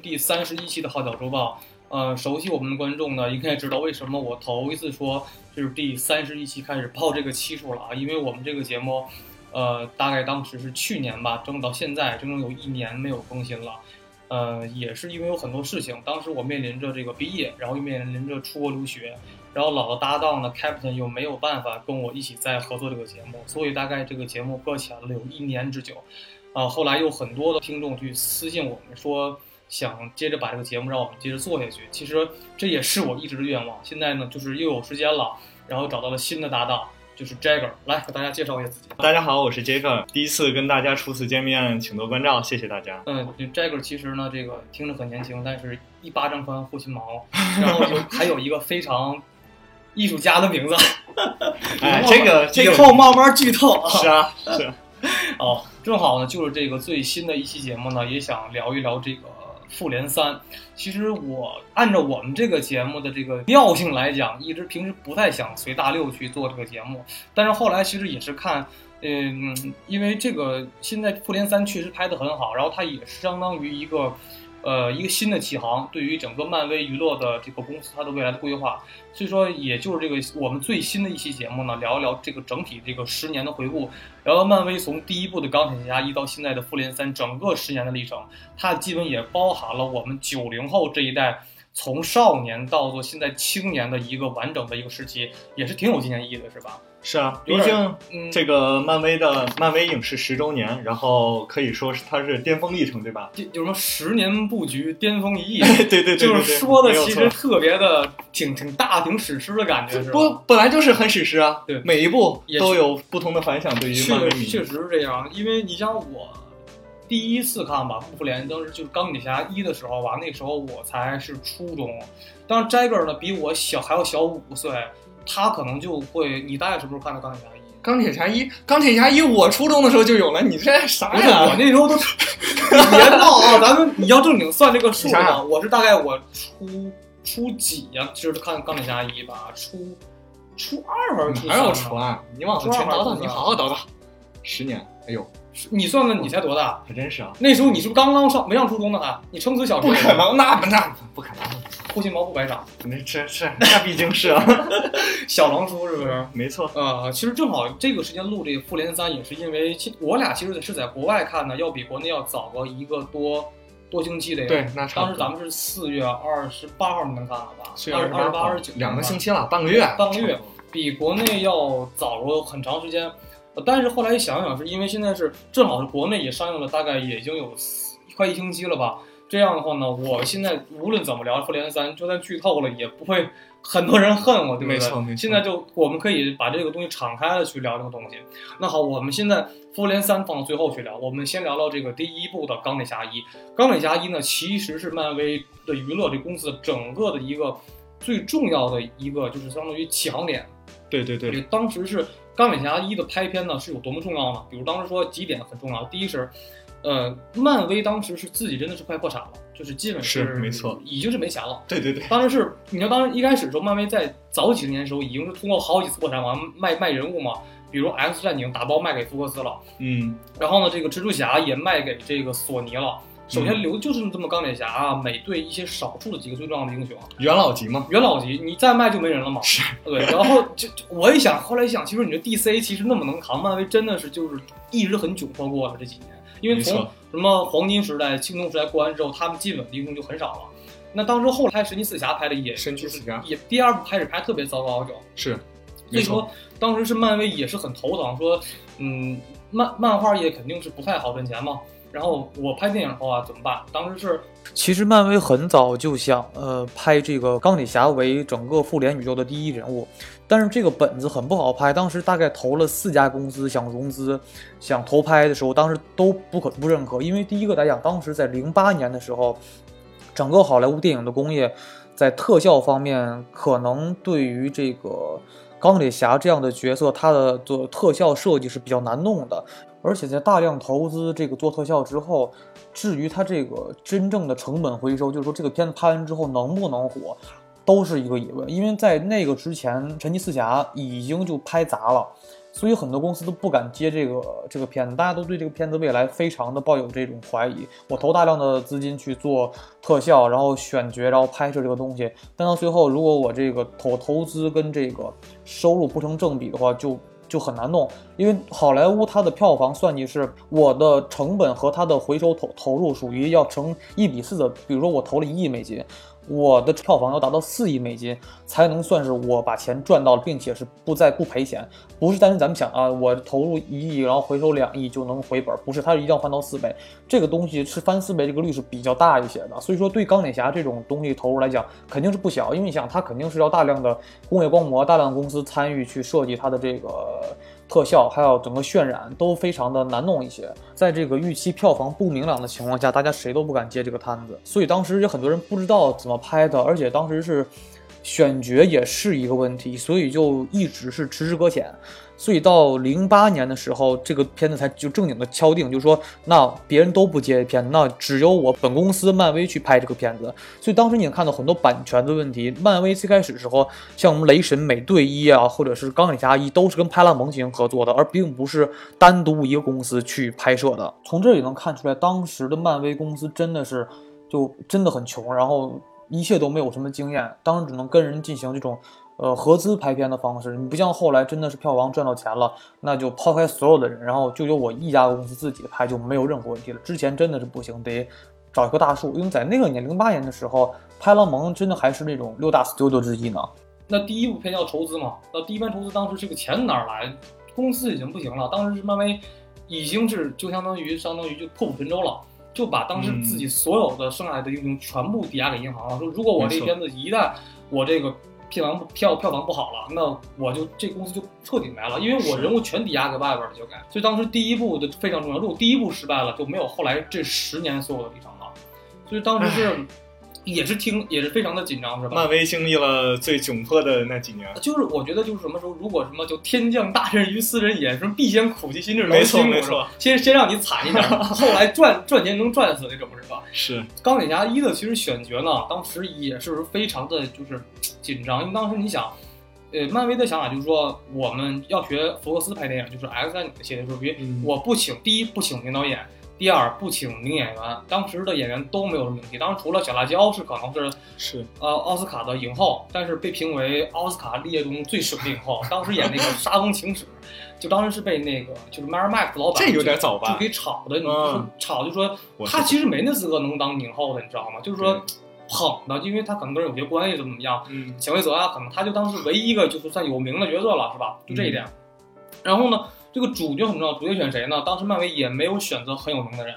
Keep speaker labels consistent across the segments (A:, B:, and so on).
A: 第三十一期的《号角周报》。呃，熟悉我们的观众呢，应该知道为什么我头一次说就是第三十一期开始报这个期数了啊，因为我们这个节目，呃，大概当时是去年吧，整整到现在整整有一年没有更新了。呃，也是因为有很多事情，当时我面临着这个毕业，然后又面临着出国留学，然后老的搭档呢，Captain 又没有办法跟我一起再合作这个节目，所以大概这个节目搁浅了有一年之久。啊，后来有很多的听众去私信我们说，想接着把这个节目让我们接着做下去。其实这也是我一直的愿望。现在呢，就是又有时间了，然后找到了新的搭档，就是 Jagger，来给大家介绍一下自己。
B: 大家好，我是 Jagger，第一次跟大家初次见面，请多关照，谢谢大家。
A: 嗯，Jagger 其实呢，这个听着很年轻，但是一巴掌宽护心毛，然后有还有一个非常艺术家的名字。
B: 哎，这个这个
A: 以后慢慢剧透啊。
B: 是啊，是啊。
A: 哦，正好呢，就是这个最新的一期节目呢，也想聊一聊这个复联三。其实我按照我们这个节目的这个尿性来讲，一直平时不太想随大溜去做这个节目，但是后来其实也是看，嗯，因为这个现在复联三确实拍得很好，然后它也是相当于一个。呃，一个新的起航，对于整个漫威娱乐的这个公司，它的未来的规划，所以说，也就是这个我们最新的一期节目呢，聊一聊这个整体这个十年的回顾，聊聊漫威从第一部的钢铁侠一到现在的复联三整个十年的历程，它基本也包含了我们九零后这一代从少年到做现在青年的一个完整的一个时期，也是挺有纪念意义的，是吧？
B: 是啊，毕竟这个漫威的漫威影视十周年，然后可以说是它是巅峰历程，对吧？
A: 有什么十年布局，巅峰一役？
B: 对对对，
A: 就是说的其实特别的挺挺大，挺史诗的感觉，是
B: 吧？不，本来就是很史诗啊。
A: 对，
B: 每一部都有不同的反响，对于漫威迷。
A: 确实是这样，因为你像我第一次看吧，复联当时就是钢铁侠一的时候吧，那时候我才是初中，当时 Jagger 呢比我小还要小五岁。他可能就会，你大概什么时候看的钢铁侠一？
B: 钢铁侠一，钢铁侠一，我初中的时候就有了。你这啥呀？
A: 我那时候都 别闹啊！咱们你要正经算这个数啊，我是大概我初初几呀？就是看钢铁侠一吧，初初二还是初？
B: 还有初二？你往前倒倒，你好好倒倒。十年，哎呦，
A: 你算算你才多大？
B: 还真是啊！
A: 那时候你是不是刚刚上没上初中呢？还你撑死小
B: 不可能，那不那不可能。
A: 护心毛不白长，
B: 那这是那毕竟是啊，
A: 小狼叔是不是？
B: 没错
A: 啊，其实正好这个时间录这个复联三，也是因为我俩其实是在国外看的，要比国内要早个一个多多星期的。
B: 对，那
A: 当时咱们是四月二十八号能看了吧？
B: 四
A: 月二十八、二十九，
B: 两个星期了，半个月，
A: 半个月，比国内要早了很长时间。但是后来一想想，是因为现在是正好是国内也上映了，大概也已经有快一星期了吧。这样的话呢，我现在无论怎么聊复联三，就算剧透了，也不会很多人恨我，对不对？
B: 没错，没错。
A: 现在就我们可以把这个东西敞开了去聊这个东西。那好，我们现在复联三放到最后去聊，我们先聊聊这个第一部的钢铁侠一。钢铁侠一呢，其实是漫威的娱乐这公司整个的一个最重要的一个，就是相当于起航点。
B: 对对对。
A: 当时是钢铁侠一的拍片呢，是有多么重要呢？比如当时说几点很重要，第一是。呃，漫威当时是自己真的是快破产了，就是基本
B: 是没错，
A: 已经是没钱了。
B: 对对对，
A: 当时是你要当时一开始的时候，漫威在早几十年的时候已经是通过好几次破产完卖卖人物嘛，比如 X 战警打包卖给福克斯了，
B: 嗯，
A: 然后呢，这个蜘蛛侠也卖给这个索尼了。首先留就是这么钢铁侠啊，美队一些少数的几个最重要的英雄，
B: 元老级嘛，
A: 元老级，你再卖就没人了嘛。
B: 是，
A: 对。然后就我一想，后来一想，其实你这 DC 其实那么能扛，漫威真的是就是一直很窘迫过了这几年。因为从什么黄金时代、青铜时代过完之后，他们基本英雄就很少了。那当时后来神奇四侠拍的也
B: 神奇四侠
A: 也第二部开始拍特别糟糕就，
B: 是，
A: 所以说当时是漫威也是很头疼，说嗯漫漫画业肯定是不太好挣钱嘛。然后我拍电影的话怎么办？当时是，其实漫威很早就想呃拍这个钢铁侠为整个复联宇宙的第一人物。但是这个本子很不好拍，当时大概投了四家公司想融资，想投拍的时候，当时都不可不认可。因为第一个来讲，当时在零八年的时候，整个好莱坞电影的工业在特效方面，可能对于这个钢铁侠这样的角色，它的做特效设计是比较难弄的。而且在大量投资这个做特效之后，至于它这个真正的成本回收，就是说这个片子拍完之后能不能火？都是一个疑问，因为在那个之前，神奇四侠已经就拍砸了，
C: 所以很多公司都不敢接这个这个片子，大家都对这个片子未来非常的抱有这种怀疑。我投大量的资金去做特效，然后选角，然后拍摄这个东西，但到最后如果我这个投投资跟这个收入不成正比的话，就就很难弄。因为好莱坞它的票房算计是我的成本和它的回收投投入属于要成一比四的，比如说我投了一亿美金。我的票房要达到四亿美金，才能算是我把钱赚到了，并且是不再不赔钱。不是单纯咱们想啊，我投入一亿，然后回收两亿就能回本，不是，它一定要翻到四倍。这个东西是翻四倍，这个率是比较大一些的。所以说，对钢铁侠这种东西投入来讲，肯定是不小，因为你想，它肯定是要大量的工业光魔、大量公司参与去设计它的这个。特效还有整个渲染都非常的难弄一些，在这个预期票房不明朗的情况下，大家谁都不敢接这个摊子，所以当时有很多人不知道怎么拍的，而且当时是选角也是一个问题，所以就一直是迟迟搁浅。所以到零八年的时候，这个片子才就正经的敲定，就说，那别人都不接片，那只有我本公司漫威去拍这个片子。所以当时你也看到很多版权的问题。漫威最开始时候，像我们雷神、美队一啊，或者是钢铁侠一，都是跟派拉蒙进行合作的，而并不是单独一个公司去拍摄的。从这也能看出来，当时的漫威公司真的是就真的很穷，然后一切都没有什么经验，当时只能跟人进行这种。呃，合资拍片的方式，你不像后来真的是票房赚到钱了，那就抛开所有的人，然后就由我一家公司自己拍就没有任何问题了。之前真的是不行，得找一棵大树，因为在那个年零八年的时候，派拉蒙真的还是那种六大 studio 之一呢。
A: 那第一部片要筹资嘛？那第一班筹资当时这个钱哪来？公司已经不行了，当时是漫威已经是就相当于相当于就破釜沉舟了，就把当时自己所有的剩下来的英雄全部抵押给银行了，说如果我这片子一旦我这个。票房票票房不好了，那我就这公司就彻底没了，因为我人物全抵押给外边了，就该。所以当时第一部的非常重要，如果第一部失败了，就没有后来这十年所有的里程了。所以当时是。也是听也是非常的紧张，是吧？
B: 漫威经历了最窘迫的那几年，
A: 就是我觉得就是什么时候，如果什么就天降大任于斯人也，什么必先苦其心志，
B: 没错没错，
A: 先先让你惨一点，后来赚赚钱能赚死那种，是吧？
B: 是
A: 钢铁侠一的其实选角呢，当时也是非常的就是紧张，因为当时你想，呃，漫威的想法就是说我们要学福克斯拍电影，就是 X 战警的系列，说别我不请第一不请名导演。第二不请名演员，当时的演员都没有什么名气。当时除了小辣椒是可能是
B: 是
A: 呃奥斯卡的影后，但是被评为奥斯卡历届中最水的影后。当时演那个《沙翁情史》，就当时是被那个就是 Miramax 老板
B: 这有点早吧，
A: 就给炒的，就是炒就说他其实没那资格能当影后的，你知道吗？就是说捧的，因为他可能跟人有些关系怎么怎么样。嗯，潜规则啊，可能他就当时唯一一个就是算有名的角色了，是吧？就这一点。然后呢？这个主角很重要，主角选谁呢？当时漫威也没有选择很有名的人，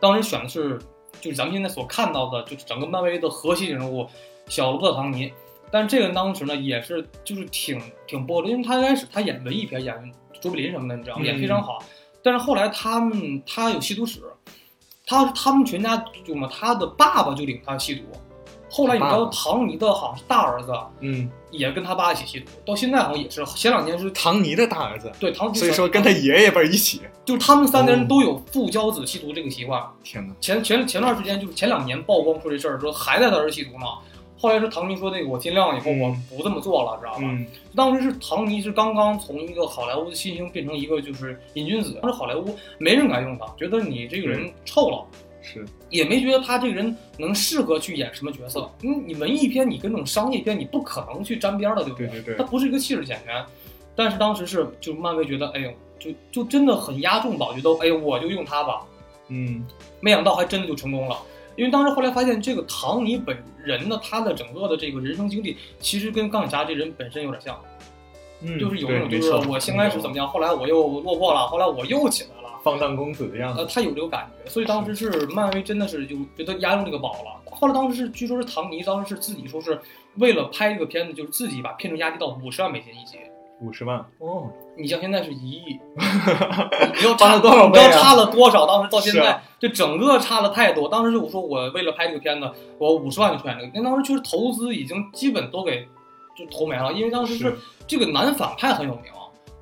A: 当时选的是就是咱们现在所看到的，就是整个漫威的核心人物小罗伯特·唐尼。但是这个人当时呢，也是就是挺挺波的，因为他一开始他演文艺片，演卓别林什么的，你知道吗？演非常好。但是后来他们他有吸毒史，他他们全家就嘛，他的爸爸就领他吸毒。后来你知道唐尼的好像是大儿子，
B: 嗯，
A: 也跟他爸一起吸毒，到现在好像也是。前两年是
B: 唐尼的大儿子，
A: 对唐尼，
B: 所以说跟他爷爷辈一起，
A: 就是他们三个人都有父交子吸毒这个习惯。
B: 天哪！
A: 前前前段时间就是前两年曝光出这事儿，说还在他儿子吸毒呢。后来是唐尼说那个我尽量以后我不这么做了，知道吧？当时是唐尼是刚刚从一个好莱坞的新星变成一个就是瘾君子，当时好莱坞没人敢用他，觉得你这个人臭了。
B: 是，
A: 也没觉得他这个人能适合去演什么角色。嗯，你文艺片，你跟那种商业片，你不可能去沾边的，对不
B: 对？对对对。
A: 他不是一个气质演员，但是当时是，就漫威觉得，哎呦，就就真的很压中宝，觉得，哎呦，我就用他吧。
B: 嗯，
A: 没想到还真的就成功了。因为当时后来发现，这个唐尼本人呢，他的整个的这个人生经历，其实跟钢铁侠这人本身有点像。
B: 嗯，
A: 就是有那种，就是我先开始怎么样，后来我又落魄了，后来我又起来了。
B: 放荡公子的样子，
A: 呃，他有这个感觉，所以当时是漫威真的是就觉得压中这个宝了。后来当时是据说是唐尼当时是自己说是为了拍这个片子，就是自己把片酬压低到五十万美金一集。
B: 五十万哦，
A: 你像现在是一亿，你知道差了多少？你知道差了多少？当时到现在，就整个差了太多。当时就我说我为了拍这个片子，我五十万就出演这个，那当时确实投资已经基本都给就投没了，因为当时是这个男反派很有名。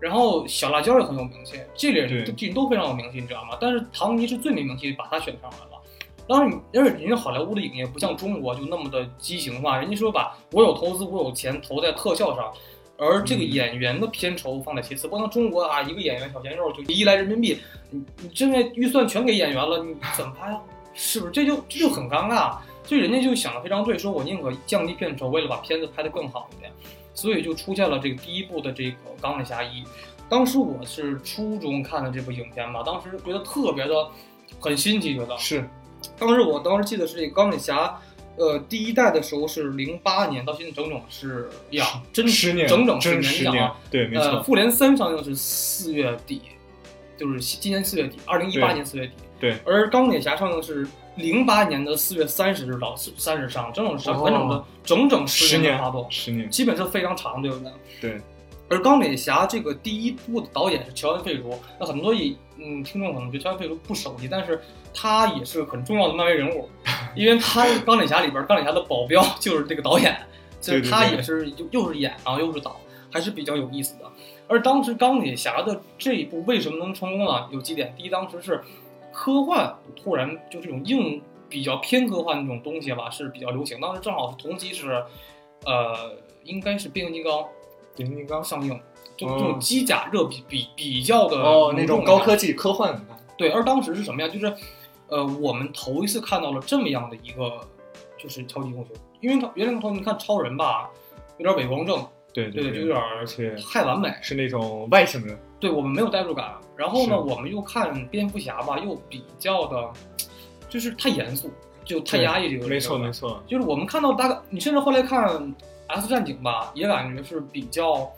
A: 然后小辣椒也很有名气，这类人都非常有名气，你知道吗？但是唐尼是最没名气，把他选上来了。当然，因为人家好莱坞的影业不像中国就那么的畸形化，人家说把我有投资，我有钱投在特效上，而这个
B: 嗯
A: 演员的片酬放在其次，不能中国啊一个演员小鲜肉就一亿来人民币，你你真的预算全给演员了，你怎么拍啊？是不是？这就这就很尴尬。所以人家就想的非常对，说我宁可降低片酬，为了把片子拍得更好一点，所以就出现了这个第一部的这个《钢铁侠一》。当时我是初中看的这部影片吧，当时觉得特别的很新奇，觉得
B: 是
A: 当时我当时记得是这个钢铁侠，呃，第一代的时候是零八年，到现在整整是呀，真
B: 十年，
A: 整整年，
B: 十年
A: 啊，，
B: 对，没
A: 呃，复联三上映是四月底，就是今年四月底，二零一八年四月底。
B: 对。
A: 而钢铁侠上映是零八年的四月三十日到三十上，整整是
B: 哦
A: 完整的整整
B: 十年
A: 发布，
B: 十年，
A: 基本是非常长，对不对？
B: 对。
A: 而钢铁侠这个第一部的导演是乔恩·费卢，那很多以嗯听众可能对乔恩·费卢不熟悉，但是他也是很重要的漫威人物，因为他是钢铁侠里边钢铁侠的保镖就是这个导演，所以他也是又又是演然后又是导，还是比较有意思的。而当时钢铁侠的这一部为什么能成功呢？有几点，第一，当时是科幻突然就这种硬比较偏科幻那种东西吧是比较流行，当时正好是同期是，呃，应该是变形金刚。
B: 变形金刚
A: 上映，就
B: 哦
A: 这种机甲热比比比较的
B: 哦，那种高科技科幻，
A: 对，而当时是什么呀？就是，呃，我们头一次看到了这么样的一个就是超级英雄，因为他原来头你看超人吧，有点伪光正，
B: 对
A: 对
B: 对。
A: 就有点
B: 而且
A: 太完美，
B: 是那种外星人，
A: 对我们没有代入感。然后呢，我们又看蝙蝠侠吧，又比较的，就是太严肃，就太压抑这
B: 没错没错，
A: 就是我们看到大概，你甚至后来看《X 战警》吧，也感觉是比较，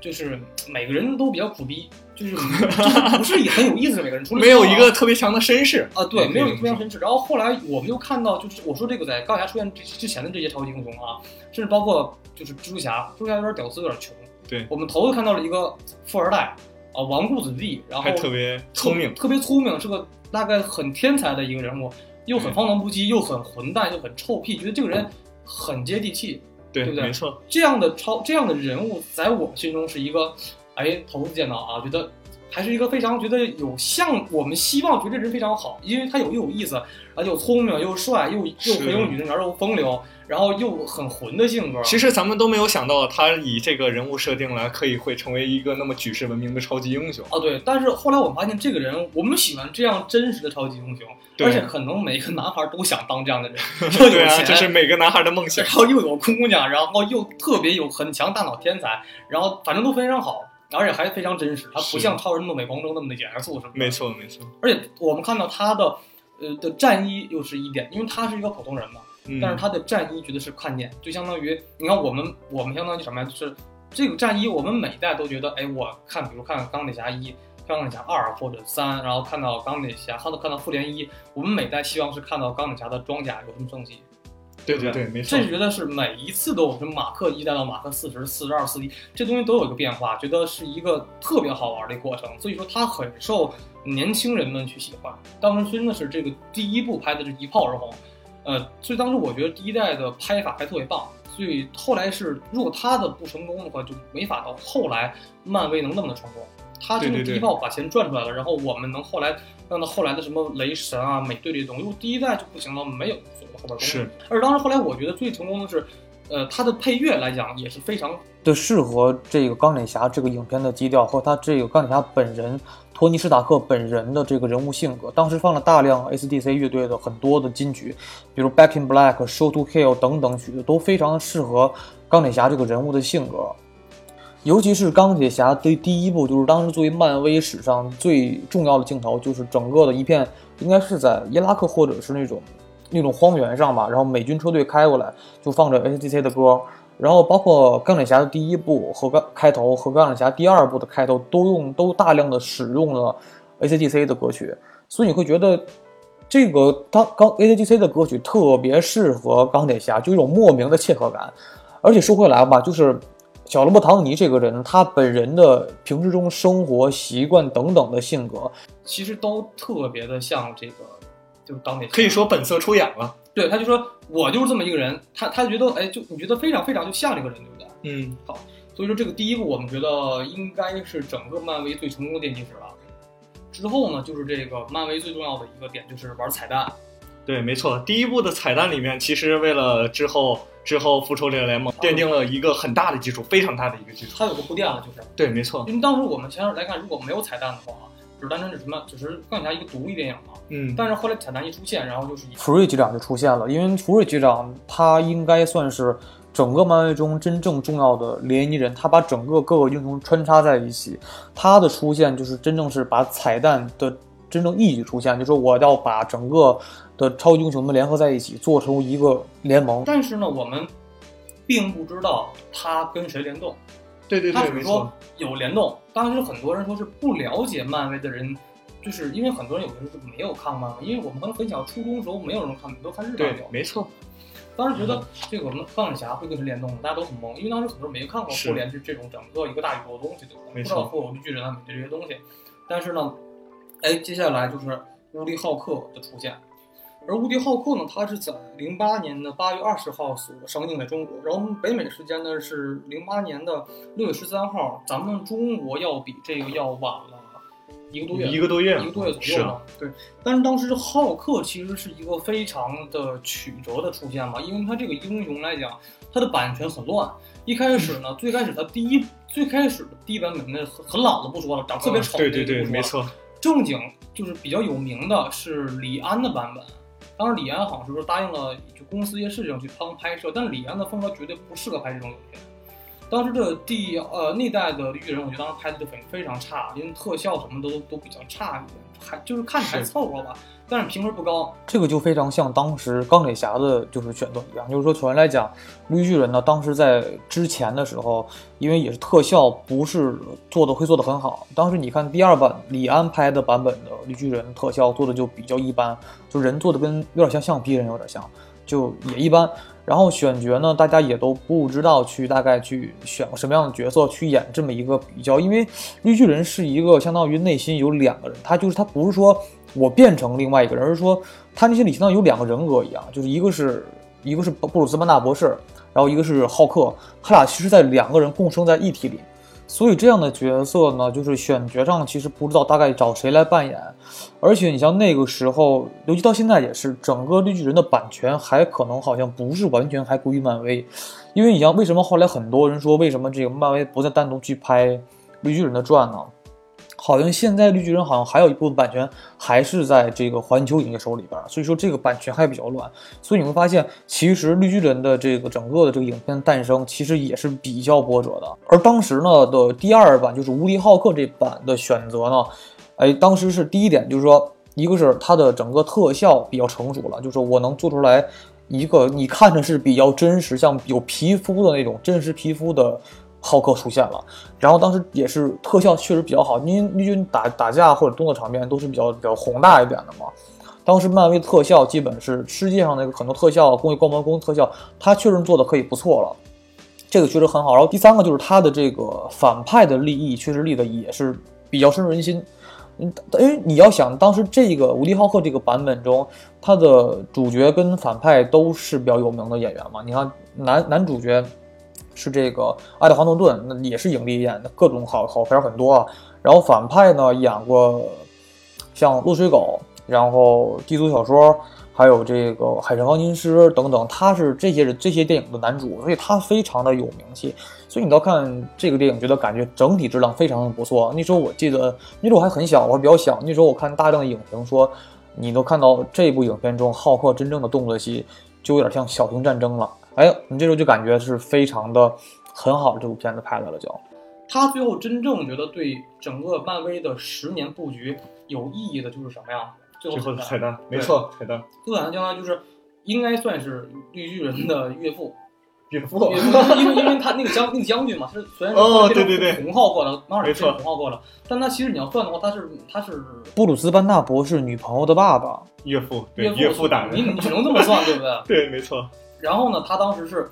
A: 就是每个人都比较苦逼，就是 就是不是很有意思的每个人，除了
B: 没有一个特别强的绅士
A: 啊，对，没有
B: 一个
A: 特别强绅士。然后后来我们又看到，就是我说这个在钢铁侠出现之之前的这些超级英雄啊，甚至包括就是蜘蛛侠，蜘蛛侠有点屌丝，有点穷。
B: 对
A: 我们头次看到了一个富二代啊，纨绔子弟，然后
B: 还特别聪明，
A: 特别聪明，是个大概很天才的一个人物，又很放荡不羁，又很混蛋，又很臭屁，觉得这个人很接地气。
B: 对
A: 对不对
B: 没错，
A: 这样的超这样的人物，在我们心中是一个，哎，头次见到啊，觉得还是一个非常觉得有像我们希望觉得这人非常好，因为他有又有意思，啊，又聪明又帅，又又很有女人缘，又风流，然后又很混的性格。
B: 其实咱们都没有想到，他以这个人物设定来，可以会成为一个那么举世闻名的超级英雄。
A: 啊，对，但是后来我发现这个人，我们喜欢这样真实的超级英雄，
B: 对
A: 而且可能每个男孩都想当这样的人，
B: 对啊，
A: 钱，
B: 这是每个男孩的梦想
A: 然。后又有姑娘，然后又特别有很强大脑天才，然后反正都非常好，而且还非常真实，他不像超人那么伪光正那么的严肃什么的。
B: 没。错没错，
A: 而且我们看到他的，呃的战衣又是一点，因为他是一个普通人嘛，
B: 嗯
A: 但是他的战衣觉得是看点，就相当于你看我们我们相当于什么呀？就是这个战衣，我们每代都觉得，哎，我看比如看钢铁侠一。钢铁侠二或者三，然后看到钢铁侠，看到看到复联一，我们每代希望是看到钢铁侠的装甲有什么升级，
B: 对
A: 对
B: 对对，没错
A: 甚至觉得是每一次都有什么马克一代到马克四十、四十二、四一，这东西都有一个变化，觉得是一个特别好玩的过程。所以说它很受年轻人们去喜欢。当时真的是这个第一部拍的是一炮而红，呃，所以当时我觉得第一代的拍法还特别棒。所以后来是，如果他的不成功的话，就没法到后来漫威能那么的成功。他真的
B: 对对对
A: 第一炮把钱赚出来了，然后我们能后来让到后来的什么雷神啊、美队这些东西，如果第一代就不行了，没有所谓的后边东西。
B: 是，
A: 而当时后来我觉得最成功的是，呃，它的配乐来讲也是非常
C: 对，适合这个钢铁侠这个影片的基调和他这个钢铁侠本人托尼·史塔克本人的这个人物性格。当时放了大量 S.D.C 乐队的很多的金曲，比如《Back in Black》、《Show to Kill》等等曲子，都非常适合钢铁侠这个人物的性格。尤其是钢铁侠的第一部，就是当时作为漫威史上最重要的镜头，就是整个的一片，应该是在伊拉克或者是那种那种荒原上吧，然后美军车队开过来，就放着 S.D.C 的歌。然后包括钢铁侠的第一部和钢开头和钢铁侠第二部的开头都用都大量的使用了 AC/DC 的歌曲，所以你会觉得这个当钢 AC/DC 的歌曲特别适合钢铁侠，就一种莫名的切合感。而且说回来吧，就是小罗伯·唐尼这个人，他本人的平时中生活习惯等等的性格，
A: 其实都特别的像这个，就是钢铁侠。
B: 可以说本色出演了。
A: 对，他就说我就是这么一个人，他他觉得哎，就你觉得非常非常就像这个人，对不对？
B: 嗯，好
A: 所以说这个第一部我们觉得应该是整个漫威最成功的奠基史了。之后呢，就是这个漫威最重要的一个点就是玩彩蛋。
B: 对，没错。第一部的彩蛋里面，其实为了之后之后复仇者联盟奠定了一个很大的基础，非常大的一个基础。
A: 它有个铺垫了，就是
B: 对，没错。
A: 因为当时我们前面来看，如果没有彩蛋的话，只单纯是什么，就是钢铁侠一个独立电影嘛。
B: 嗯，
A: 但是后来彩蛋一出现，然后就是
C: 福瑞局长就出现了，因为福瑞局长他应该算是整个漫威中真正重要的联姻人，他把整个各个英雄穿插在一起，他的出现就是真正是把彩蛋的真正意义出现，就说我要把整个的超级英雄们联合在一起，做成一个联盟。
A: 但是呢，我们并不知道他跟谁联动，
B: 对对对，
A: 他只是说。有联动。当时很多人说是不了解漫威的人。就是因为很多人有的时候是没有看漫威，因为我们可能很小，初中的时候没有人看，都看日漫
B: 对，没错。
A: 当时觉得这个我们钢铁侠会跟谁联动，大家都很懵，因为当时很多人没看过复联是这种整个一个大宇宙的东西，对吧？不知道会有绿巨人啊、这些东西。但是呢，哎，接下来就是乌力浩克的出现，而无敌浩克呢，它是在零八年的八月二十号所上映在中国，然后北美时间呢是零八年的六月十三号，咱们中国要比这个要晚了。一个多月，
B: 一个多月，
A: 一个多月左右吧。对，但是当时浩克其实是一个非常的曲折的出现嘛，因为他这个英雄来讲，他的版权很乱。一开始呢，最开始他第一最开始的第一版本那很很老的不说了，长特别丑，
B: 对对对，没错。
A: 正经就是比较有名的是李安的版本，当时李安好像是说答应了就公司一些事情去帮拍摄，但是李安的风格绝对不适合拍这种影片。当时的第呃那代的绿巨人，我觉得当时拍的就非非常差，因为特效什么都都比较差一点，还就是看起来凑合吧，但是评分不高。
C: 这个就非常像当时钢铁侠的就是选择一样，就是说首先来讲，绿巨人呢，当时在之前的时候，因为也是特效不是做的会做的很好，当时你看第二版李安拍的版本的绿巨人特效做的就比较一般，就人做的跟有点像橡皮人有点像，就也一般。然后选角呢，大家也都不知道去大概去选个什么样的角色去演这么一个比较，因为绿巨人是一个相当于内心有两个人，他就是他不是说我变成另外一个人，而是说他内心里相当于有两个人格一样，就是一个是一个是布鲁斯班纳博士，然后一个是浩克，他俩其实在两个人共生在一体里。所以这样的角色呢，就是选角上其实不知道大概找谁来扮演，而且你像那个时候，尤其到现在也是，整个绿巨人的版权还可能好像不是完全还归于漫威，因为你像为什么后来很多人说为什么这个漫威不再单独去拍绿巨人的传呢？好像现在绿巨人好像还有一部分版权还是在这个环球影业手里边，所以说这个版权还比较乱。所以你会发现，其实绿巨人的这个整个的这个影片诞生其实也是比较波折的。而当时呢的第二版就是无敌浩克这版的选择呢，哎，当时是第一点就是说，一个是它的整个特效比较成熟了，就是我能做出来一个你看着是比较真实，像有皮肤的那种真实皮肤的。浩克出现了，然后当时也是特效确实比较好，因为绿军打打架或者动作场面都是比较比较宏大一点的嘛。当时漫威特效基本是世界上那个很多特效工业光芒工特效，它确实做的可以不错了，这个确实很好。然后第三个就是它的这个反派的立意确实立的也是比较深入人心。嗯，因为，你要想当时这个无敌浩克这个版本中，他的主角跟反派都是比较有名的演员嘛。你看男男主角。是这个爱德华诺顿，那也是影帝演的，各种好好片很多啊。然后反派呢，演过像落水狗，然后地图小说，还有这个海上钢琴师等等，他是这些人这些电影的男主，所以他非常的有名气。所以你到看这个电影，觉得感觉整体质量非常的不错。那时候我记得那时候我还很小，我还比较小，那时候我看大量的影评说，你都看到这部影片中浩克真正的动作戏，就有点像小型战争了。哎，你这时候就感觉是非常的很好，这部片子拍的了。就
A: 他最后真正觉得对整个漫威的十年布局有意义的，就是什么呀？最后
B: 彩蛋，没错，彩蛋。
A: 最后彩蛋将来就是应该算是绿巨人的岳父，
B: 岳父，
A: 岳父，因为因为他那个将那个将军嘛，是虽然
B: 哦，对对对，
A: 红浩过了，当
B: 然
A: 是红浩过了，但他其实你要算的话，他是他是
C: 布鲁斯班纳博士女朋友的爸爸，
B: 岳父，对岳父大人，
A: 你你只能这么算，对不对？
B: 对，没错。
A: 然后呢，他当时是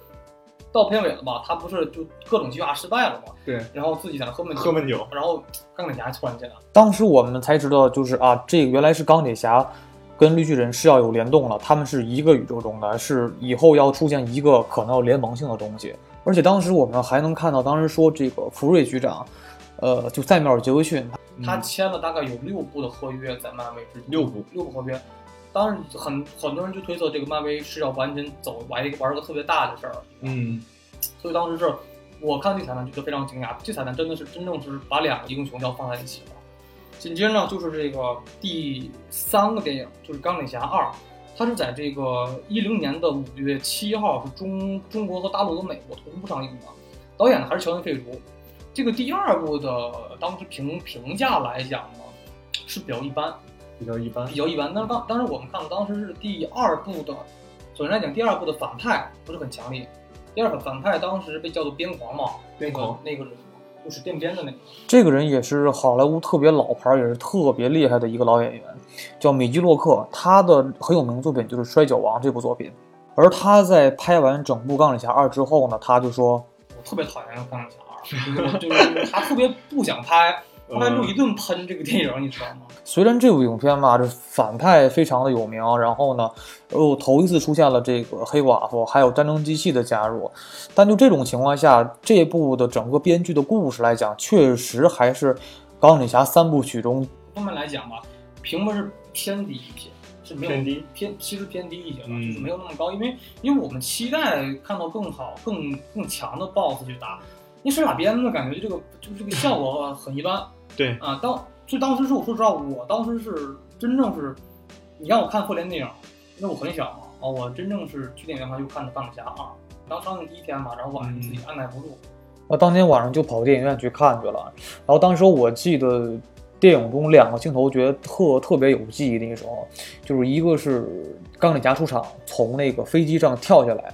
A: 到片尾了吧？他不是就各种计划失败了嘛？
B: 对。
A: 然后自己在那喝闷
B: 喝闷酒。
A: 然后钢铁侠突然进来。
C: 当时我们才知道，就是啊，这个原来是钢铁侠跟绿巨人是要有联动了，他们是一个宇宙中的，是以后要出现一个可能有联盟性的东西。而且当时我们还能看到，当时说这个福瑞局长，呃，就塞缪尔·杰克逊，
A: 他签了大概有六部的合约在漫威之
B: 六部
A: 六部合约。当时很很多人就推测这个漫威是要完全走玩一个玩个特别大的事儿，
B: 嗯，
A: 所以当时是我看这彩蛋觉得非常惊讶，这彩蛋真的是真正是把两个英雄要放在一起了。紧接着呢，就是这个第三个电影，就是《钢铁侠二》，它是在这个一零年的五月七号是中中国和大陆和美国同步上映的，导演呢还是乔恩·费卢。这个第二部的当时评评价来讲呢是比较一般，
B: 比较一般
A: 比。较一般。但是当当时我们看到当时是第二部的，首先来讲第二部的反派不是很强烈，第二个反派当时被叫做边狂嘛，
B: 边狂
A: 那个人就是电边的那个。
C: 这个人也是好莱坞特别老牌，也是特别厉害的一个老演员，叫米基·洛克。他的很有名的作品就是《摔跤王》这部作品。而他在拍完整部《钢铁侠二》之后呢，他就说
A: 我特别讨厌钢铁侠二，就是他特别不想拍，后来就一顿喷这个电影，你知道吗？
C: 虽然这部影片吧，这反派非常的有名，然后呢，又头一次出现了这个黑寡妇，还有战争机器的加入，但就这种情况下，这部的整个编剧的故事来讲，确实还是钢铁侠三部曲中
A: 方面来讲吧，评分是偏低一些，是没有
B: 偏低
A: 偏其实偏低一些吧，
B: 嗯
A: 就是没有那么高，因为因为我们期待看到更好、更更强的 BOSS 去打，因为水打鞭子感觉这个就是这个效果很一般
B: 对，
A: 啊。当就当时是我说实话，我当时是真正是，你让我看复联电影，因为我很小嘛，啊，我真正是去电影院上就看的《钢铁侠二》，当上映第一天嘛，然后晚上自己按耐不住，
C: 我当天晚上就跑电影院去看去了。然后当时我记得电影中两个镜头觉得特特别有记忆，那个时候就是一个是钢铁侠出场从那个飞机上跳下来，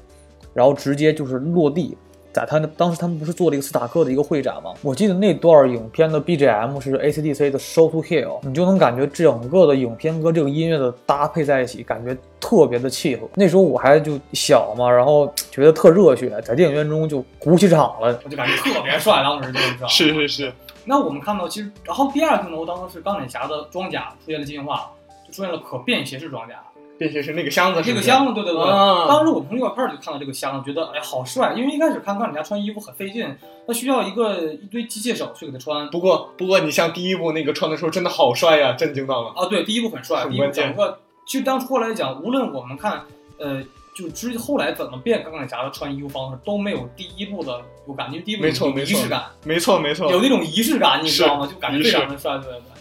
C: 然后直接就是落地。在他那当时他们不是做了一个斯塔克的一个会展吗？我记得那段影片的 BGM 是 AC/DC 的《Show to Kill》，你就能感觉整个的影片跟这个音乐的搭配在一起，感觉特别的契合。那时候我还就小嘛，然后觉得特热血，在电影院中就鼓起掌了。
A: 我就感觉特别帅，当时就是知道吗
B: 是是是，
A: 那我们看到，其实，然后第二个镜头当中是钢铁侠的装甲出现了进化，就出现了可便携式装甲。
B: 便携式那个箱子是是，
A: 这个箱子，对对对，
B: 啊
A: 当时我从预告片就看到这个箱子，觉得哎好帅，因为一开始看钢铁侠穿衣服很费劲，他需要一个一堆机械手去给他穿。
B: 不过不过，你像第一部那个穿的时候真的好帅呀，震惊到了。
A: 啊，对，第一部很帅，第一部
B: 很关键
A: 整个其实当初来讲，无论我们看，呃，就之后来怎么变钢铁侠的穿衣服方式都没有第一部的有感觉，第一部有
B: 没错没错
A: 仪式感，
B: 没错没错，
A: 有那种仪式感，你知道吗？就感觉非常的帅，对对对。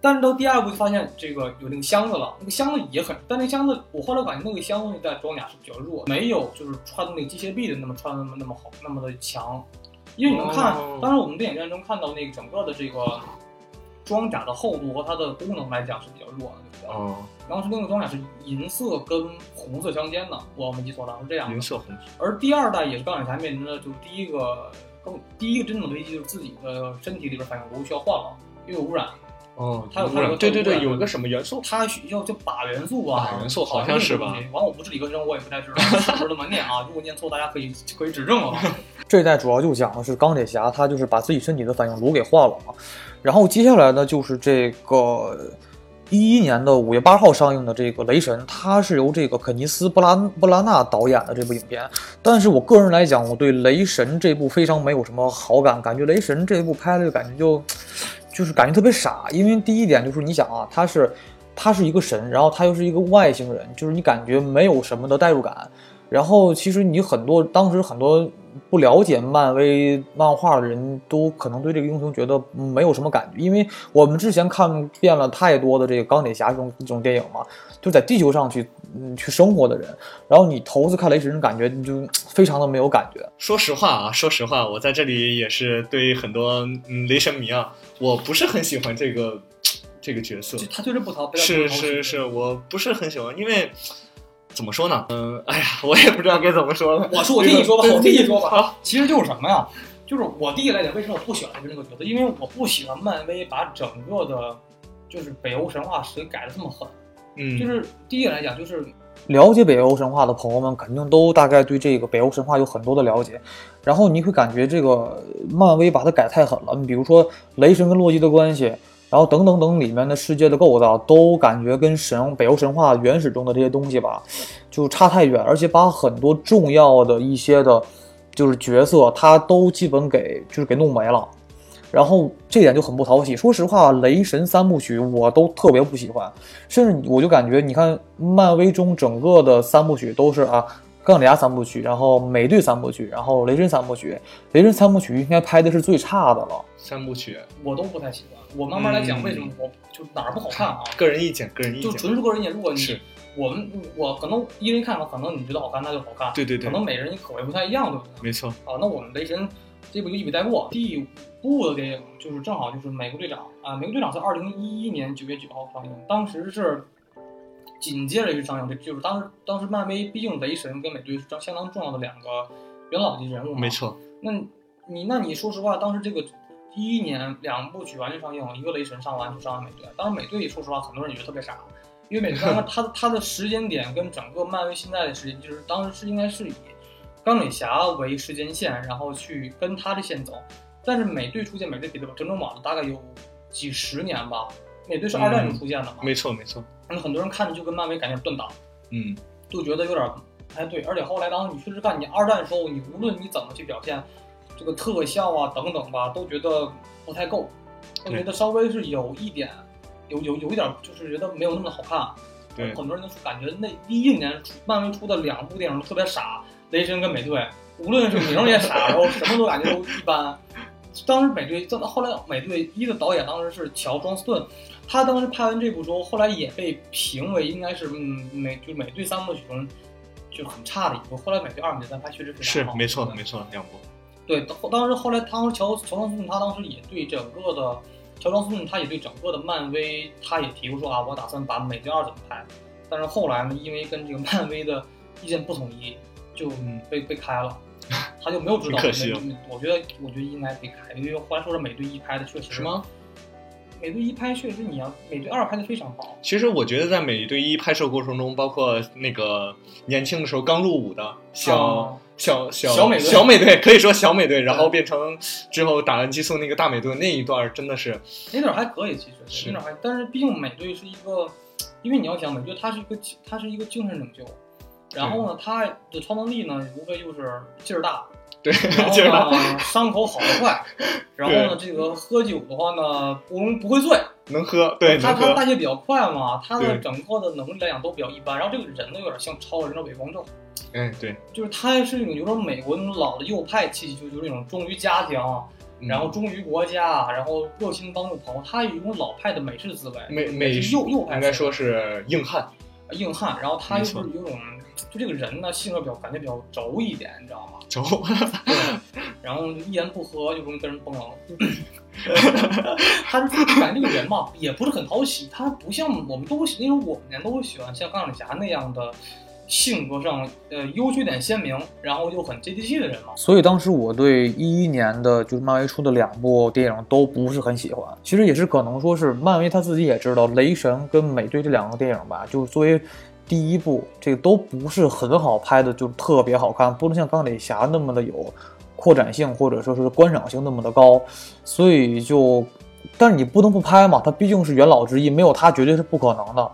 A: 但是到第二部就发现这个有那个箱子了，那个箱子也很，但那个箱子我后来感觉那个箱子在装甲是比较弱，没有就是穿那个机械臂的那么穿的那么那么好，那么的强。因为你能看，
B: 哦
A: 当时我们电影院中看到那个整个的这个装甲的厚度和它的功能来讲是比较弱的，对不对？
B: 哦，
A: 当时那个装甲是银色跟红色相间的，我没记错的是这样的
B: 银。色红色，
A: 而第二代也是钢铁侠面临的就是第一个更第一个真正的危机，就是自己的身体里边反应炉需要换了，因为有污染。
B: 哦，
A: 它有
B: 污
A: 它有个
B: 对对对，有一个什么元素？
A: 它需要叫靶元素吧？
B: 靶元素好像是吧
A: 完，我不是理科生，我也不太知道是不是这么念啊。如果念错，大家可以可以指正啊。
C: 这一代主要就讲的是钢铁侠，他就是把自己身体的反应炉给换了嘛。然后接下来呢，就是这个一一年的五月八号上映的这个《雷神》，它是由这个肯尼斯·布拉布拉纳导演的这部影片。但是我个人来讲，我对《雷神》这部非常没有什么好感，感觉《雷神》这部拍的感觉就就是感觉特别傻。因为第一点就是你想啊，他是他是一个神，然后他又是一个外星人，就是你感觉没有什么的代入感。然后其实你很多当时很多不了解漫威漫画的人都可能对这个英雄觉得没有什么感觉，因为我们之前看遍了太多的这个钢铁侠这种这种电影嘛，就在地球上去嗯去生活的人，然后你头次看雷神，感觉你就非常的没有感觉。
B: 说实话啊，说实话，我在这里也是对很多嗯雷神迷啊，我不是很喜欢这个这个角色
A: 就，他就是不逃，不
B: 是是是，我不是很喜欢，因为怎么说呢？嗯，哎呀，我也不知道该怎么说了。
A: 我说我替你说吧，我替你说吧。
B: 好，
A: 其实就是什么呀？就是我第一来讲，为什么我不喜欢这个角色？因为我不喜欢漫威把整个的，就是北欧神话史改的这么狠。嗯就
B: 嗯，
A: 是第一来讲，就是
C: 了解北欧神话的朋友们肯定都大概对这个北欧神话有很多的了解，然后你会感觉这个漫威把它改太狠了，你比如说雷神跟洛基的关系，然后等等等里面的世界的构造都感觉跟神北欧神话原始中的这些东西吧，就差太远，而且把很多重要的一些的，就是角色他都基本给就是给弄没了。然后这点就很不讨喜。说实话，雷神三部曲我都特别不喜欢，甚至我就感觉，你看漫威中整个的三部曲都是啊，钢铁侠三部曲，然后美队三部曲，然后雷神三部曲，雷神三部曲应该拍的是最差的了。
B: 三部曲，
A: 我都不太喜欢。我慢慢来讲，
B: 嗯
A: 为什么我就哪儿不好看啊？
B: 个人意见，个人意见就，
A: 纯属个人意见。如果你
B: 是
A: 我们我可能一人看了，可能你觉得好看，那就好看。
B: 对对对
A: 可能每人口味不太一样，对不对？
B: 没错，
A: 啊，那我们雷神这部就一笔带过。第五部的电影就是正好就是美国队长啊，美国队长是二零一一年九月九号上映，当时是紧接着就上映，这就是当时当时漫威毕竟雷神跟美队是相相当重要的两个元老级人物嘛。
B: 没。错，
A: 那你那你说实话，当时这个第一年两部曲完全上映，一个雷神上完就上完美队，当时美队说实话很多人也觉得特别傻。因为美队他他他的时间点跟整个漫威现在的时间，就是当时是应该是以钢铁侠为时间线，然后去跟他的线走。但是美队出现，美队比的整整晚了大概有几十年吧。美队是二战就出现的嘛，
B: 没错，没错，
A: 那很多人看着就跟漫威感觉断档，
B: 嗯，
A: 就觉得有点儿不太对。而且后来当时你确实看你二战的时候，你无论你怎么去表现这个特效啊等等吧，都觉得不太够，都觉得稍微是有一点，有有有一点儿就是觉得没有那么好看。
B: 对
A: 很多人都感觉那一一年出漫威出的两部电影都特别傻，雷神跟美队，无论是名儿也傻，然后什么都感觉都一般。当时美队，这后来美队一的导演当时是乔·庄斯顿，他当时拍完这部之后，后来也被评为应该是嗯美就是美队三部曲中就很差的一部。后来美队二、美队三拍确实非常好，
B: 是没错，
A: 的
B: 没错，两部，
A: 对，当当时后来当时乔乔庄斯顿他当时也对整个的乔庄斯顿他也对整个的漫威他也提过说啊，我打算把美队二怎么拍，但是后来呢，因为跟这个漫威的意见不统一，就
B: 嗯
A: 被被开了，他就没有指导。
B: 很可惜了
A: 我觉得我觉得应该可以开，因为后来说是美队一拍的确实
B: 是吗？
A: 美队一拍确实你要美队二拍的非常好，
B: 其实我觉得在美队一拍摄过程中，包括那个年轻的时候刚入伍的小、
A: 啊
B: 小小
A: 小美队
B: 小美队，可以说小美队，然后变成之后打完激素那个大美队那一段，真的是
A: 那段还可以，其实
B: 是
A: 那点儿还，但是毕竟美队是一个，因为你要想美队他是一个他是一个精神领袖，然后呢，他的超能力呢无非就是劲儿大，
B: 对，
A: 然
B: 劲儿大，
A: 后呢伤口好得快，然后呢这个喝酒的话呢不容不会醉，
B: 能喝，对，
A: 他他代谢比较快嘛，他的整个的能力来讲都比较一般，然后这个人呢有点像超人的伪光正。
B: 哎，对，
A: 就是他是那种有种美国那种老的右派气息，就有那种忠于家庭，
B: 嗯
A: 然后忠于国家，然后热心帮助朋友，他有一种老派的美式思维，
B: 美美
A: 是右右派，
B: 应该说是硬汉，
A: 硬汉，然后他又是有种，就这个人呢性格比较感觉比较轴一点，你知道吗？
B: 轴，
A: 对，然后一言不合就容易跟人崩了。他是感觉这个人嘛，也不是很讨喜，他不像我们都喜，因为我们年都喜欢像钢铁侠那样的性格上，呃，优缺点鲜明，然后又很接地气的人嘛。
C: 所以当时我对一一年的就是漫威出的两部电影都不是很喜欢。其实也是可能说是漫威他自己也知道，雷神跟美队这两个电影吧，就是作为第一部，这个都不是很好拍的，就特别好看，不能像钢铁侠那么的有扩展性或者说是观赏性那么的高，所以就，但是你不能不拍嘛，他毕竟是元老之一，没有他绝对是不可能的。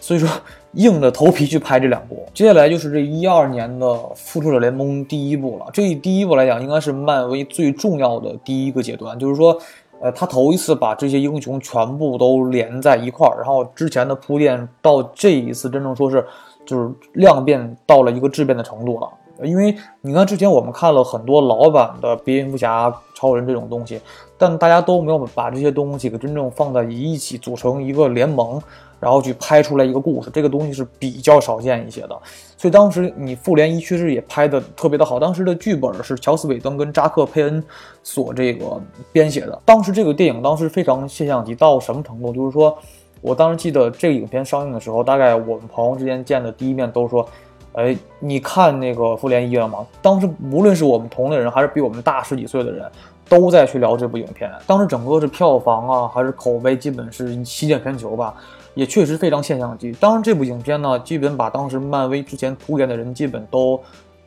C: 所以说，硬着头皮去拍这两部。接下来就是这一二年的《复仇者联盟》第一部了。这第一部来讲，应该是漫威最重要的第一个阶段，就是说，呃，他头一次把这些英雄全部都连在一块儿，然后之前的铺垫到这一次真正说是就是量变到了一个质变的程度了。因为你看之前我们看了很多老版的蝙蝠侠、超人这种东西，但大家都没有把这些东西给真正放在一起组成一个联盟。然后去拍出来一个故事，这个东西是比较少见一些的。所以当时你复联一确实也拍的特别的好，当时的剧本是乔斯韦登跟扎克佩恩所这个编写的。当时这个电影当时非常现象级到什么程度？就是说我当时记得这个影片上映的时候，大概我们朋友之间见的第一面都说。哎，你看那个复联一了吗？当时无论是我们同龄人，还是比我们大十几岁的人，都在去聊这部影片。当时整个是票房啊，还是口碑，基本是席卷全球吧。也确实非常现象级。当然，这部影片呢，基本把当时漫威之前铺垫的人基本都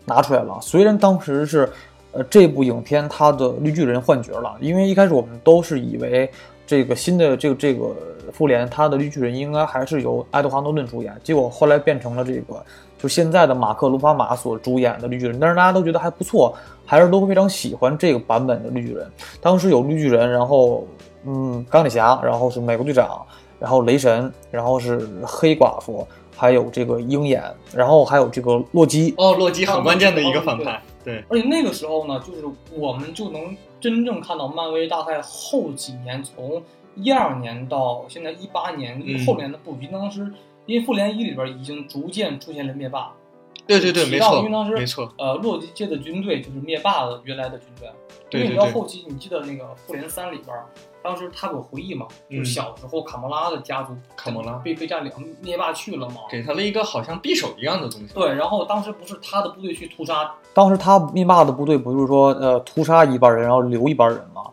C: 拿出来了。虽然当时是，呃，这部影片它的绿巨人换角了，因为一开始我们都是以为这个新的这个这个复联，它的绿巨人应该还是由爱德华诺顿主演，结果后来变成了这个就现在的马克·鲁法马所主演的绿巨人，但是大家都觉得还不错，还是都非常喜欢这个版本的绿巨人。当时有绿巨人，然后嗯，钢铁侠，然后是美国队长，然后雷神，然后是黑寡妇，还有这个鹰眼，然后还有这个洛基。
B: 哦，洛基很关键的一个反派，对。
A: 而且那个时候呢，就是我们就能真正看到漫威大概后几年，从一二年到现在一八年后面的布局。当时因为复联一里边已经逐渐出现了灭霸。
B: 对对对，没错，
A: 因为当时
B: 没错，
A: 呃，洛基接的军队就是灭霸的原来的军队。
B: 对对对。
A: 因为到后期，你记得那个复联三里边，当时他有回忆嘛？就是小时候卡魔拉的家族，
B: 卡魔拉
A: 被被占领，灭霸去了嘛？
B: 给他了一个好像匕首一样的东西。
A: 对，然后当时不是他的部队去屠杀，
C: 当时他灭霸的部队不是说呃屠杀一半人，然后留一半人嘛？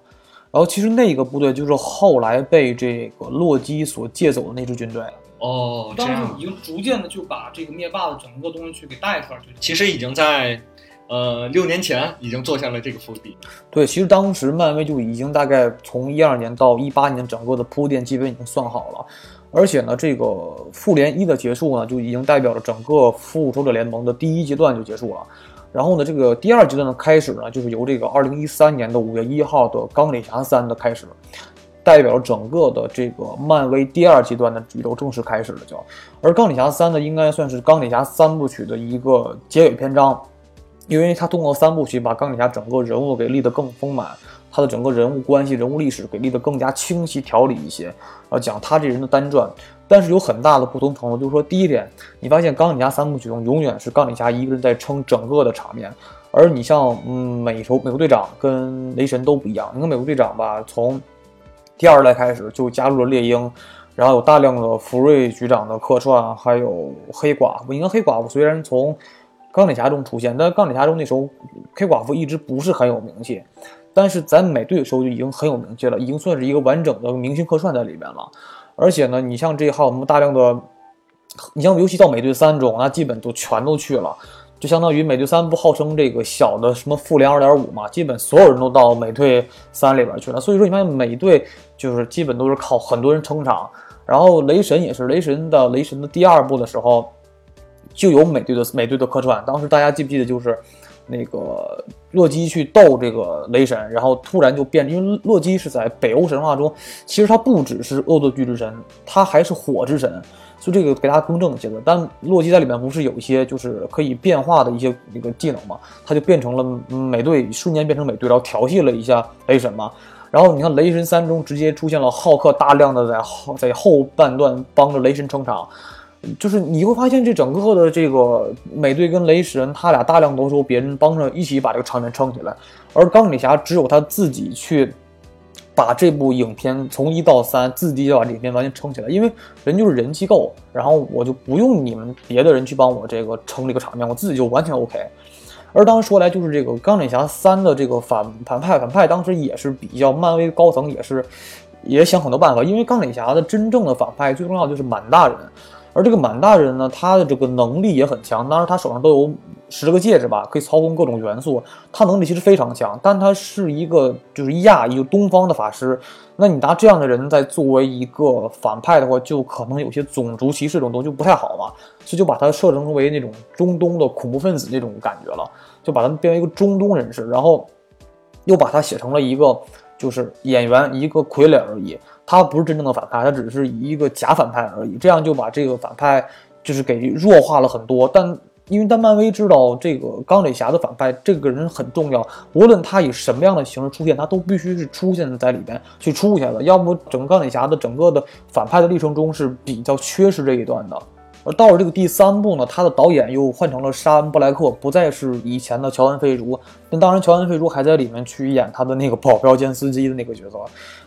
C: 然后其实那个部队就是后来被这个洛基所借走的那支军队。
B: 哦，
A: 当时已经逐渐的就把这个灭霸的整个东西去给带出来，就
B: 其实已经在，呃，六年前已经做下了这个伏笔。
C: 对，其实当时漫威就已经大概从一二年到一八年整个的铺垫基本已经算好了，而且呢，这个复联一的结束呢，就已经代表着整个复仇者联盟的第一阶段就结束了。然后呢，这个第二阶段的开始呢，就是由这个二零一三年的五月一号的钢铁侠三的开始。代表整个的这个漫威第二阶段的宇宙正式开始了，就而钢铁侠三呢，应该算是钢铁侠三部曲的一个结尾篇章，因为他通过三部曲把钢铁侠整个人物给立得更丰满，他的整个人物关系、人物历史给立得更加清晰条理一些，啊，讲他这人的单传。但是有很大的不同程度，就是说第一点，你发现钢铁侠三部曲中永远是钢铁侠一个人在撑整个的场面，而你像嗯美洲美国队长跟雷神都不一样，你看美国队长吧，从第二代开始就加入了猎鹰，然后有大量的福瑞局长的客串，还有黑寡妇。你看黑寡妇虽然从钢铁侠中出现，但钢铁侠中那时候黑寡妇一直不是很有名气，但是在美队的时候就已经很有名气了，已经算是一个完整的明星客串在里边了。而且呢，你像这还有我们大量的，你像尤其到美队三中，那基本都全都去了。就相当于美队三不号称这个小的什么复联二点五嘛，基本所有人都到美队三里边去了。所以说你发现美队就是基本都是靠很多人撑场，然后雷神也是雷神的雷神的第二部的时候就有美队的美队的客串。当时大家记不记得就是那个洛基去斗这个雷神，然后突然就变，因为洛基是在北欧神话中，其实他不只是恶作剧之神，他还是火之神。就这个给大家更正一些的，但洛基在里面不是有一些就是可以变化的一些那个技能嘛？他就变成了美队，瞬间变成美队，然后调戏了一下雷神嘛。然后你看雷神三中直接出现了浩克，大量的在后在后半段帮着雷神撑场，就是你会发现这整个的这个美队跟雷神他俩大量都是别人帮着一起把这个场面撑起来，而钢铁侠只有他自己去。把这部影片从一到三自己就把影片完全撑起来，因为人就是人气够，然后我就不用你们别的人去帮我这个撑这个场面，我自己就完全 OK。而当时说来就是这个钢铁侠三的这个反反派反派，当时也是比较漫威高层也是也想很多办法，因为钢铁侠的真正的反派最重要就是满大人。而这个满大人呢，他的这个能力也很强，当然他手上都有十个戒指吧，可以操控各种元素，他能力其实非常强。但他是一个就是亚一个东方的法师，那你拿这样的人在作为一个反派的话，就可能有些种族歧视这种东西就不太好嘛，所以就把他设成为那种中东的恐怖分子那种感觉了，就把他变为一个中东人士，然后又把他写成了一个就是演员一个傀儡而已。他不是真正的反派，他只是一个假反派而已。这样就把这个反派就是给弱化了很多。但因为但漫威知道这个钢铁侠的反派这个人很重要，无论他以什么样的形式出现，他都必须是出现在里边去出现的。要不整个钢铁侠的整个的反派的历程中是比较缺失这一段的。而到了这个第三部呢，他的导演又换成了沙恩·布莱克，不再是以前的乔恩·费竹。那当然，乔恩·费竹还在里面去演他的那个保镖兼司机的那个角色。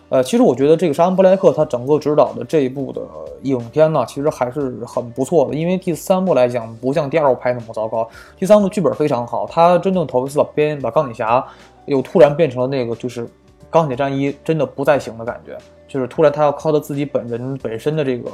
C: 呃，其实我觉得这个沙恩·布莱克他整个指导的这一部的影片呢，其实还是很不错的。因为第三部来讲，不像第二部拍那么糟糕，第三部剧本非常好。他真正头一次把编把钢铁侠又突然变成了那个就是钢铁战衣真的不再行的感觉，就是突然他要靠他自己本人本身的这个。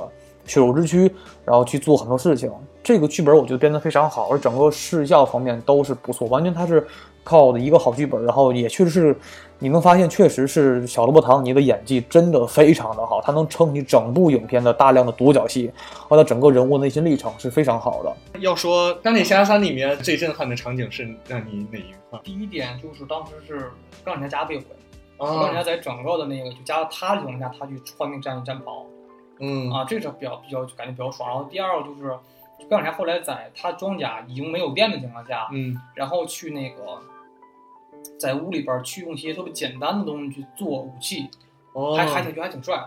C: 血肉之躯，然后去做很多事情。这个剧本我觉得编得非常好，而整个视效方面都是不错，完全它是靠的一个好剧本，然后也确实是你能发现，确实是小萝卜·唐尼的演技真的非常的好，他能撑起整部影片的大量的独角戏，和他整个人物内心历程是非常好的。
B: 要说《钢铁侠三》里面最震撼的场景是让你哪一块？
A: 第一点就是当时是钢铁侠被毁，钢铁
B: 啊
A: 侠，在整个的那个就加了他的情况下，他去换命战役战袍
B: 嗯
A: 啊，这是比较比较感觉比较爽。然后第二个就是钢铁侠后来在他装甲已经没有电的情况下，
B: 嗯
A: 然后去那个在屋里边去用一些特别简单的东西去做武器，
B: 哦，
A: 还还挺觉得还挺帅。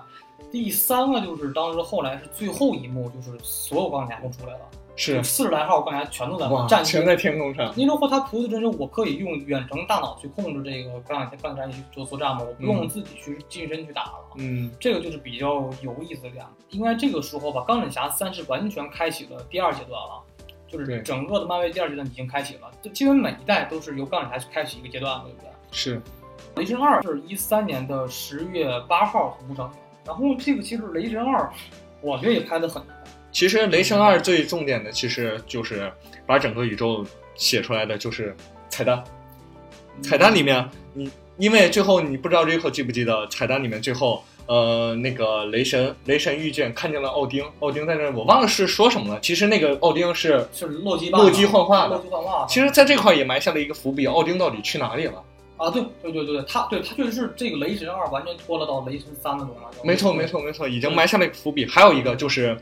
A: 第三个就是当时后来是最后一幕，就是所有钢铁侠都出来了，
B: 是
A: 四十来号钢铁侠全都在
B: 哇，
A: 战
B: 全在天空上。
A: 那时候他图的真是我可以用远程大脑去控制这个钢铁钢铁侠去做作战嘛，我不用
B: 嗯
A: 自己去近身去打了。
B: 嗯
A: 这个就是比较有意思的点。应该这个时候吧，钢铁侠三是完全开启了第二阶段了，就是整个的漫威第二阶段已经开启了。就基本每一代都是由钢铁侠去开启一个阶段，对不对？
B: 是，
A: 雷神二是一三年的十月八号同步上映，然后这个其实雷神二，我觉得也拍的很
B: 其实《雷神二》最重点的其实就是把整个宇宙写出来的就是彩蛋。彩蛋里面，你因为最后你不知道 Rico 记不记得彩蛋里面最后，呃，那个雷神雷神遇见看见了奥丁，奥丁在那，我忘了是说什么了。其实那个奥丁是，
A: 是洛基
B: 洛基幻化的
A: 洛基幻化的。
B: 其实在这块也埋下了一个伏笔，奥丁到底去哪里了？
A: 啊，对对对对对，他对他确实是这个雷神二完全拖了到雷神三的中了。
B: 没错，没。错，没错，已经埋下了一个伏笔。还有一个就是，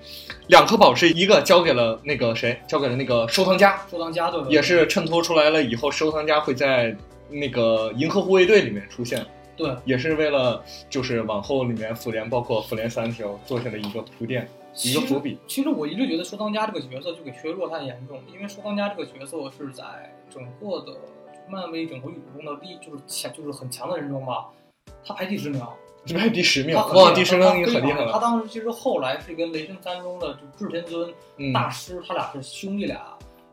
B: 两颗宝石，一个交给了那个谁，交给了那个收藏家，
A: 收藏家对对
B: 也是衬托出来了以后收藏家会在那个银河护卫队里面出现，
A: 对，
B: 也是为了就是往后里面复联包括复联三条做下了一个铺垫，一个伏笔。
A: 其实我一直觉得收藏家这个角色就给削弱太严重，因为收藏家这个角色是在整个的漫威整个宇宙中的力就是强就是很强的人中吧，他排第十名，
B: 这排第十名，哇，第十名已经很厉害了。
A: 他当时其实后来是跟雷神三中的就至天尊
B: 嗯，
A: 大师，他俩是兄弟俩，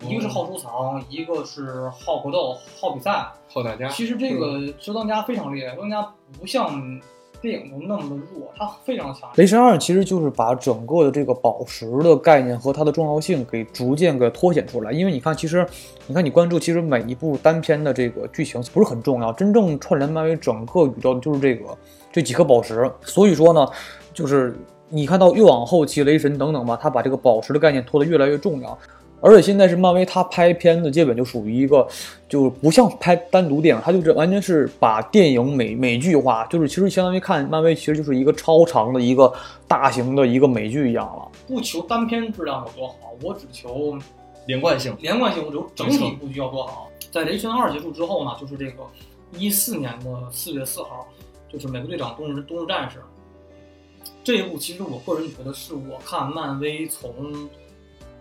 A: 一个是好收藏，一个是好搏斗、好比赛。
B: 好打架
A: 其实这个收藏家非常厉害，收藏家不像电影中那么的弱，它非常强。
C: 雷神二其实就是把整个的这个宝石的概念和它的重要性给逐渐给凸显出来。因为你看，其实你看你关注，其实每一部单篇的这个剧情不是很重要，真正串联漫威整个宇宙的就是这个这几颗宝石。所以说呢，就是你看到越往后期雷神等等吧，他把这个宝石的概念拖得越来越重要。而且现在是漫威，他拍片子基本就属于一个，就是不像拍单独电影，他就是完全是把电影美美剧化，就是其实相当于看漫威，其实就是一个超长的一个大型的一个美剧一样了。
A: 不求单片质量有多好，我只求
B: 连贯性，
A: 连贯性，我求整体布局要多好。在雷神二结束之后呢，就是这个一四年的四月四号，就是美国队长冬日冬日战士这一部，其实我个人觉得是我看漫威从，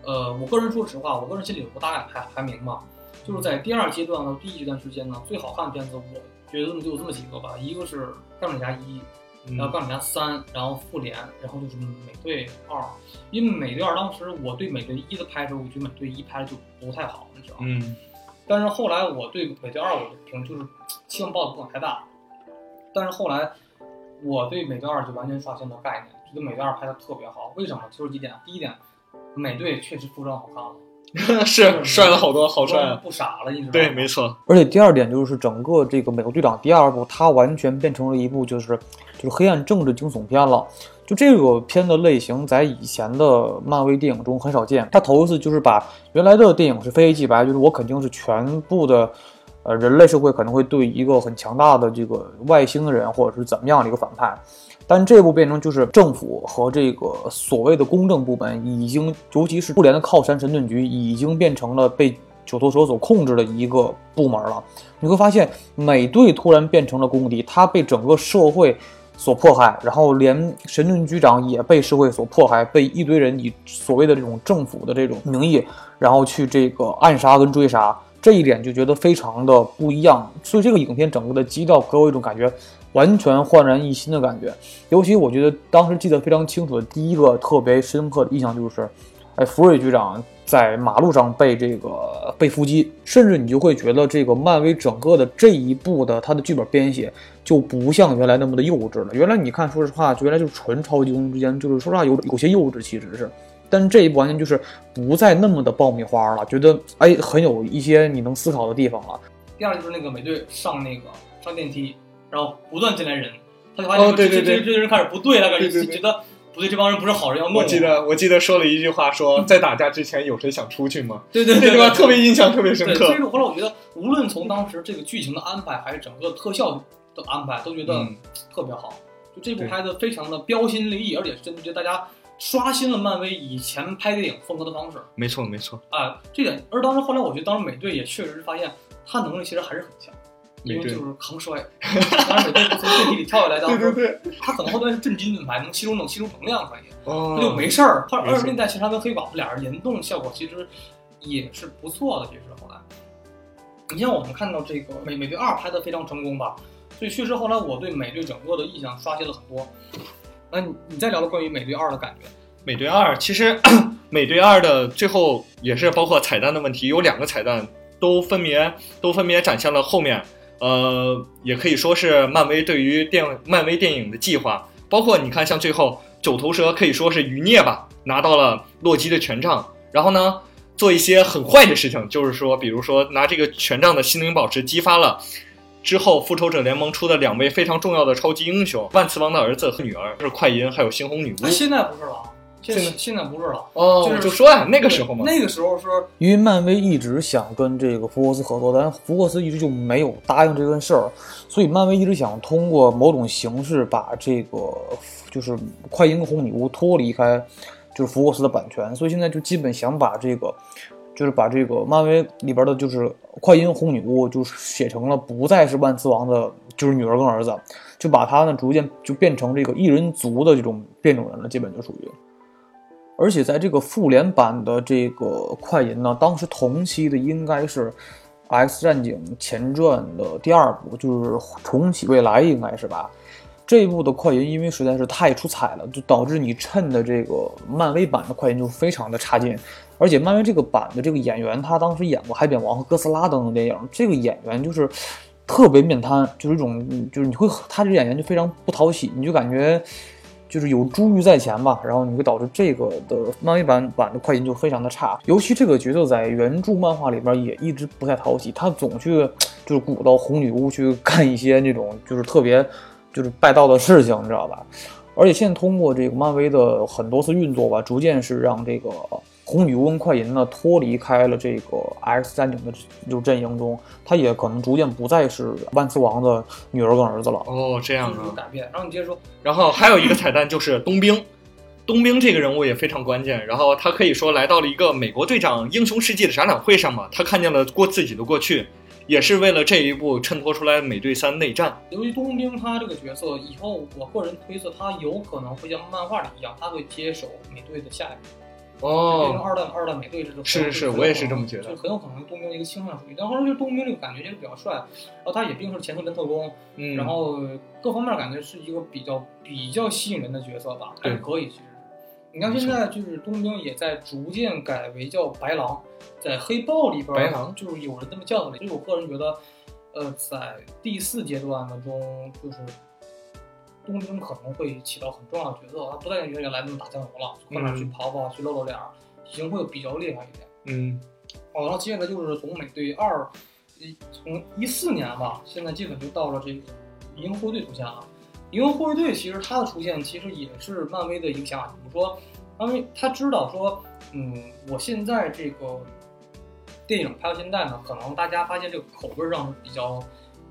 A: 呃，我个人说实话，我个人心里有个大概排排名嘛，就是在第二阶段和第一阶段之间呢，最好看的片子，我觉得就有这么几个吧，一个是钢铁侠一，
B: 嗯
A: 然后钢铁侠三，然后复联，然后就是美队二。因为美队二当时我对美队一的拍摄，我觉得美队一拍的就不太好，你知道吗？
B: 嗯
A: 但是后来我对美队二我的评就是期望抱的不敢太大，但是后来我对美队二就完全刷新了概念，觉得美队二拍的特别好。为什么？就是几点。第一点，美队确实服装好看了，
B: 是帅了好多，好帅啊！
A: 不傻了，你知道吗？
B: 对，没错，
C: 而且第二点就是整个这个美国队长第二部，它完全变成了一部就是就是黑暗政治惊悚片了。就这个片的类型，在以前的漫威电影中很少见。他头一次就是把原来的电影是非黑即白，就是我肯定是全部的，呃，人类社会可能会对一个很强大的这个外星人或者是怎么样的一个反派。但这部变成就是政府和这个所谓的公正部门已经，尤其是妇联的靠山神盾局，已经变成了被九头蛇所控制的一个部门了。你会发现，美队突然变成了公敌，他被整个社会所迫害，然后连神盾局长也被社会所迫害，被一堆人以所谓的这种政府的这种名义，然后去这个暗杀跟追杀。这一点就觉得非常的不一样，所以这个影片整个的基调给我一种感觉，完全焕然一新的感觉。尤其我觉得当时记得非常清楚的第一个特别深刻的印象就是，哎，福瑞局长在马路上被这个被伏击，甚至你就会觉得这个漫威整个的这一部的它的剧本编写就不像原来那么的幼稚了。原来你看，说实话，原来就是纯超级英雄之间，就是说实话有有些幼稚，其实是。但这一部完全就是不再那么的爆米花了，觉得哎很有一些你能思考的地方了。
A: 第二就是那个美队上那个上电梯，然后不断进来人，他就发现
B: 哦对对对
A: 这这这人开始不对了，感觉
B: 对对对
A: 觉得不对，这帮人不是好人要弄
B: 我记得我记得说了一句话说，在打架之前有谁想出去吗？
A: 对对对对吧
B: 特别印象特别深
A: 对，所以
B: 刻。
A: 说后来我觉得，无论从当时这个剧情的安排，还是整个特效的安排，都觉得
B: 嗯
A: 特别好。就这部拍的非常的标新立异，而且真的觉得大家刷新了漫威以前拍电影风格的方式
B: 没错没错，
A: 啊、这点。而当时后来我觉得，当时美队也确实是发现他能力其实还是很强。因为就是抗摔，当然美队是从电梯里跳下来，当时
B: 对，
A: 他可能后端是震惊盾牌，能吸收能吸收能量可以，
B: 哦
A: 那就没事儿。后来
B: 没事
A: 二十年代其实他跟黑寡妇俩人联动效果其实也是不错的，其实后来，你像我们看到这个美美队二拍的非常成功吧，所以确实后来我对美队整个的印象刷新了很多。那你你再聊聊关于美队二的感觉？
B: 美队二其实 美队二的最后也是包括彩蛋的问题，有两个彩蛋都分别都分别展现了后面，呃，也可以说是漫威对于电漫威电影的计划，包括你看像最后九头蛇可以说是余孽吧，拿到了洛基的权杖，然后呢做一些很坏的事情，就是说比如说拿这个权杖的心灵宝石激发了。之后，复仇者联盟出的两位非常重要的超级英雄，万磁王的儿子和女儿就是快银，还有猩红女巫
A: 那。现在不是了，现在
B: 现在
A: 不是了。
B: 哦，
A: 就是
B: 我就说呀，那个时候嘛，
A: 那个时候是
C: 因为漫威一直想跟这个福克斯合作，但福克斯一直就没有答应这件事儿，所以漫威一直想通过某种形式把这个就是快银和红女巫脱离开就是福克斯的版权，所以现在就基本想把这个就是把这个漫威里边的就是快银红女巫就是写成了不再是万磁王的就是女儿跟儿子，就把他呢逐渐就变成这个异人族的这种变种人了，基本就属于。而且在这个复联版的这个快银呢，当时同期的应该是《X 战警前传》的第二部，就是《重启未来》，应该是吧？这一部的快银因为实在是太出彩了，就导致你衬的这个漫威版的快银就非常的差劲。而且漫威这个版的这个演员，他当时演过《海扁王》和《哥斯拉》等等电影，这个演员就是特别面瘫，就是一种就是你会他这演员就非常不讨喜，你就感觉。就是有珠玉在前吧，然后你会导致这个的漫威版版的快银就非常的差，尤其这个角色在原著漫画里边也一直不太讨喜，他总去就是鼓捣红女巫去干一些那种就是特别就是败道的事情，你知道吧？而且现在通过这个漫威的很多次运作吧，逐渐是让这个红女巫跟快银呢脱离开了这个 X 战警的就阵营中，他也可能逐渐不再是万磁王的女儿跟儿子了。
B: 哦，这样啊。
A: 改变。然后你接着说，
B: 然后还有一个彩蛋就是冬兵，冬兵这个人物也非常关键。然后他可以说来到了一个美国队长英雄事迹的展览会上嘛，他看见了过自己的过去，也是为了这一部衬托出来美队三内战。
A: 由于冬兵他这个角色，以后我个人推测他有可能会像漫画里一样，他会接手美队的下一步。变成
B: 哦，
A: 二代二代美队这种
B: 是是是我也是这么觉得
A: 就很有可能冬兵的一个倾向属于。但后来就是冬兵这个感觉就是比较帅，然后他也并不是前特人特工，
B: 嗯，
A: 然后各方面感觉是一个比较比较吸引人的角色吧，还是可以其实。你看现在就是冬兵也在逐渐改为叫白狼，在黑豹里边
B: 白狼
A: 就是有人这么叫的，所以我个人觉得，呃，在第四阶段的中就是。冬兵可能会起到很重要的角色，他不再像原来那么打酱油了，去哪儿去
B: 嗯
A: 跑跑，去露露脸儿，体型会比较厉害一点。
B: 嗯，
A: 哦，然后接下来就是从美队二，一从一四年吧，现在基本就到了这个银河护卫队出现了。银河护卫队其实它的出现其实也是漫威的一个想法，比如说漫威他知道说，嗯，我现在这个电影拍到现在呢，可能大家发现这个口味上比较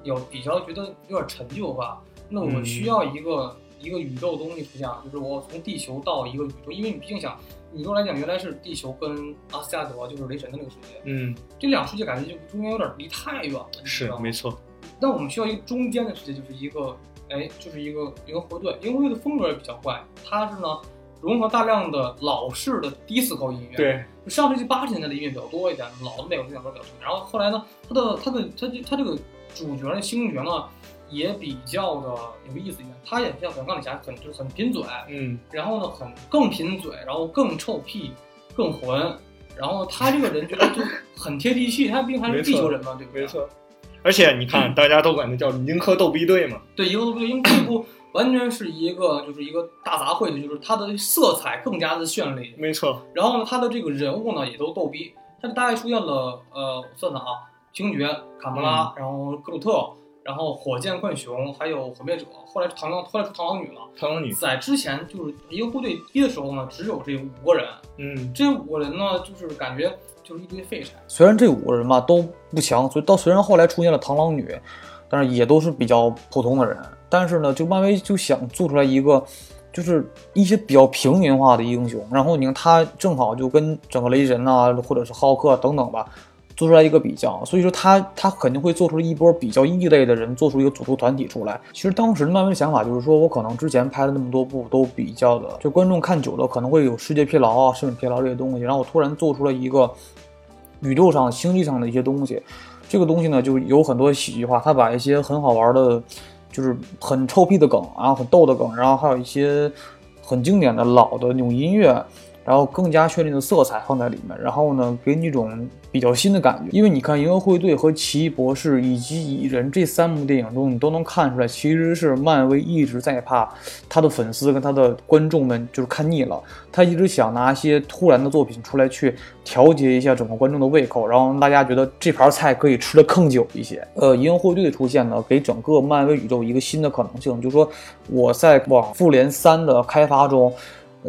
A: 有比较觉得有点陈旧吧，那我
B: 嗯
A: 需要一个、一个宇宙东西出现，就是我从地球到一个宇宙，因为你毕竟想宇宙来讲，原来是地球跟阿斯加德就是雷神的那个世界，
B: 嗯，
A: 这两个世界感觉就中间有点离太远了，
B: 是没错。
A: 那我们需要一个中间的世界，就是一个，哎，就是一个银河护卫队。银河护卫队的风格也比较怪，它是呢融合大量的老式的迪斯科音乐，，
B: 对，
A: 上世纪八十年代的音乐比较多一点，老的美国电影歌比较多。然后后来呢，它的它的它这它这个主角呢，星爵呢也比较的有意思一点，他也像像钢铁侠很就是很贫嘴，
B: 嗯，
A: 然后呢很更贫嘴，然后更臭屁，更混。然后他这个人觉得就很贴地气，他毕竟还是地球人嘛，对不对？
B: 没错。而且你看，大家都管他叫银河逗逼队嘛。
A: 对，银河逗逼队，因为这部完全是一个就是一个大杂烩的，就是它的色彩更加的绚丽。
B: 没错。
A: 然后呢，它的这个人物呢也都逗逼，它大概出现了呃，我算算啊，星爵、卡魔拉，然后格鲁特，然后火箭浣熊，还有毁灭者，后来螳螂，后来是螳螂女了。
B: 螳螂女，
A: 在之前就是一个部队一的时候呢，只有这五个人，
B: 嗯，
A: 这五个人呢，就是感觉就是一堆废柴。
C: 虽然这五个人吧都不强，所以到虽然后来出现了螳螂女，但是也都是比较普通的人。但是呢，就漫威就想做出来一个，就是一些比较平民化的英雄。然后你看他正好就跟整个雷神啊，或者是浩克等等吧，做出来一个比较。所以说他他肯定会做出一波比较异类的人，做出一个组成团体出来。其实当时漫威的想法就是说，我可能之前拍了那么多部都比较的，就观众看久了可能会有视觉疲劳啊、审美疲劳这些东西。然后我突然做出了一个。宇宙上、星际上的一些东西，这个东西呢，就有很多喜剧化。他把一些很好玩的，就是很臭屁的梗啊，很逗的梗，然后还有一些很经典的老的那种音乐。然后更加绚丽的色彩放在里面，然后呢，给你一种比较新的感觉。因为你看《银河护卫队》和《奇异博士》以及《蚁人》这三部电影中，你都能看出来，其实是漫威一直在怕他的粉丝跟他的观众们就是看腻了，他一直想拿一些突然的作品出来去调节一下整个观众的胃口，然后让大家觉得这盘菜可以吃得更久一些。呃，《银河护卫队》的出现呢，给整个漫威宇宙一个新的可能性，就是说我在往复联三的开发中。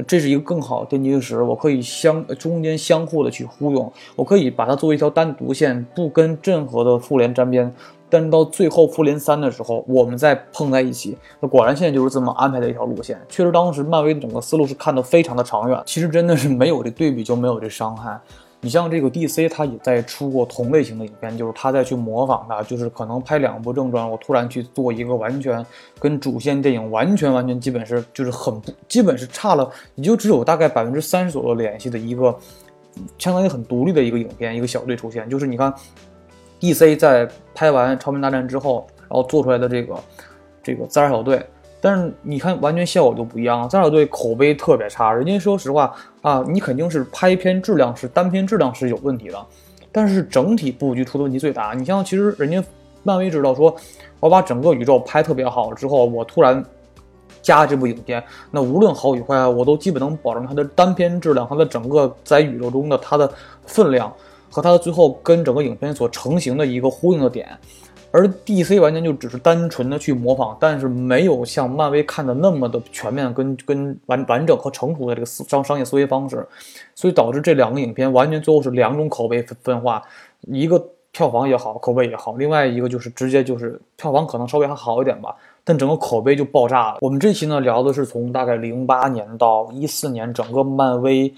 C: 这是一个更好的奠基石，我可以相中间相互的去呼应，我可以把它作为一条单独线，不跟任何的复联沾边。但是到最后复联三的时候，我们再碰在一起，那果然现在就是这么安排的一条路线。确实，当时漫威的整个思路是看得非常的长远。其实真的是没有这对比就没有这伤害。你像这个 DC，它也在出过同类型的影片，就是它在去模仿它，就是可能拍两部正传，我突然去做一个完全跟主线电影完全完全基本是就是很不，基本是差了，也就只有大概百分之三十左右联系的一个，相当于很独立的一个影片，一个小队出现。就是你看 DC 在拍完超人大战之后，然后做出来的这个这个自杀小队。但是你看，完全效果就不一样。自杀小队口碑特别差，人家说实话啊，你肯定是拍片质量是单片质量是有问题的，但是整体布局出的问题最大。你像其实人家漫威知道说，我把整个宇宙拍特别好之后，我突然加这部影片，那无论好与坏，我都基本能保证它的单片质量，它的整个在宇宙中的它的分量和它的最后跟整个影片所成型的一个呼应的点。而 DC 完全就只是单纯的去模仿，但是没有像漫威看的那么的全面、跟跟完完整和成熟的这个商商业思维方式，所以导致这两个影片完全最后是两种口碑分分化，一个票房也好，口碑也好，另外一个就是直接就是票房可能稍微还好一点吧，但整个口碑就爆炸了。我们这期呢聊的是从大概零八年到一四年整个漫威。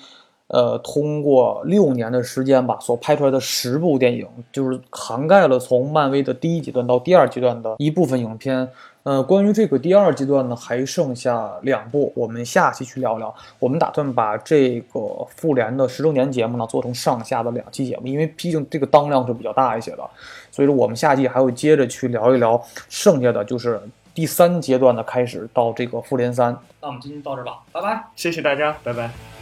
C: 呃，通过六年的时间吧，所拍出来的十部电影，就是涵盖了从漫威的第一阶段到第二阶段的一部分影片。呃，关于这个第二阶段呢，还剩下两部，我们下期去聊聊。我们打算把这个复联的十周年节目呢，做成上下的两期节目，因为毕竟这个当量是比较大一些的，所以说我们下期还会接着去聊一聊剩下的就是第三阶段的开始到这个复联三。
A: 那我们今天到这吧，拜拜，
B: 谢谢大家，拜拜。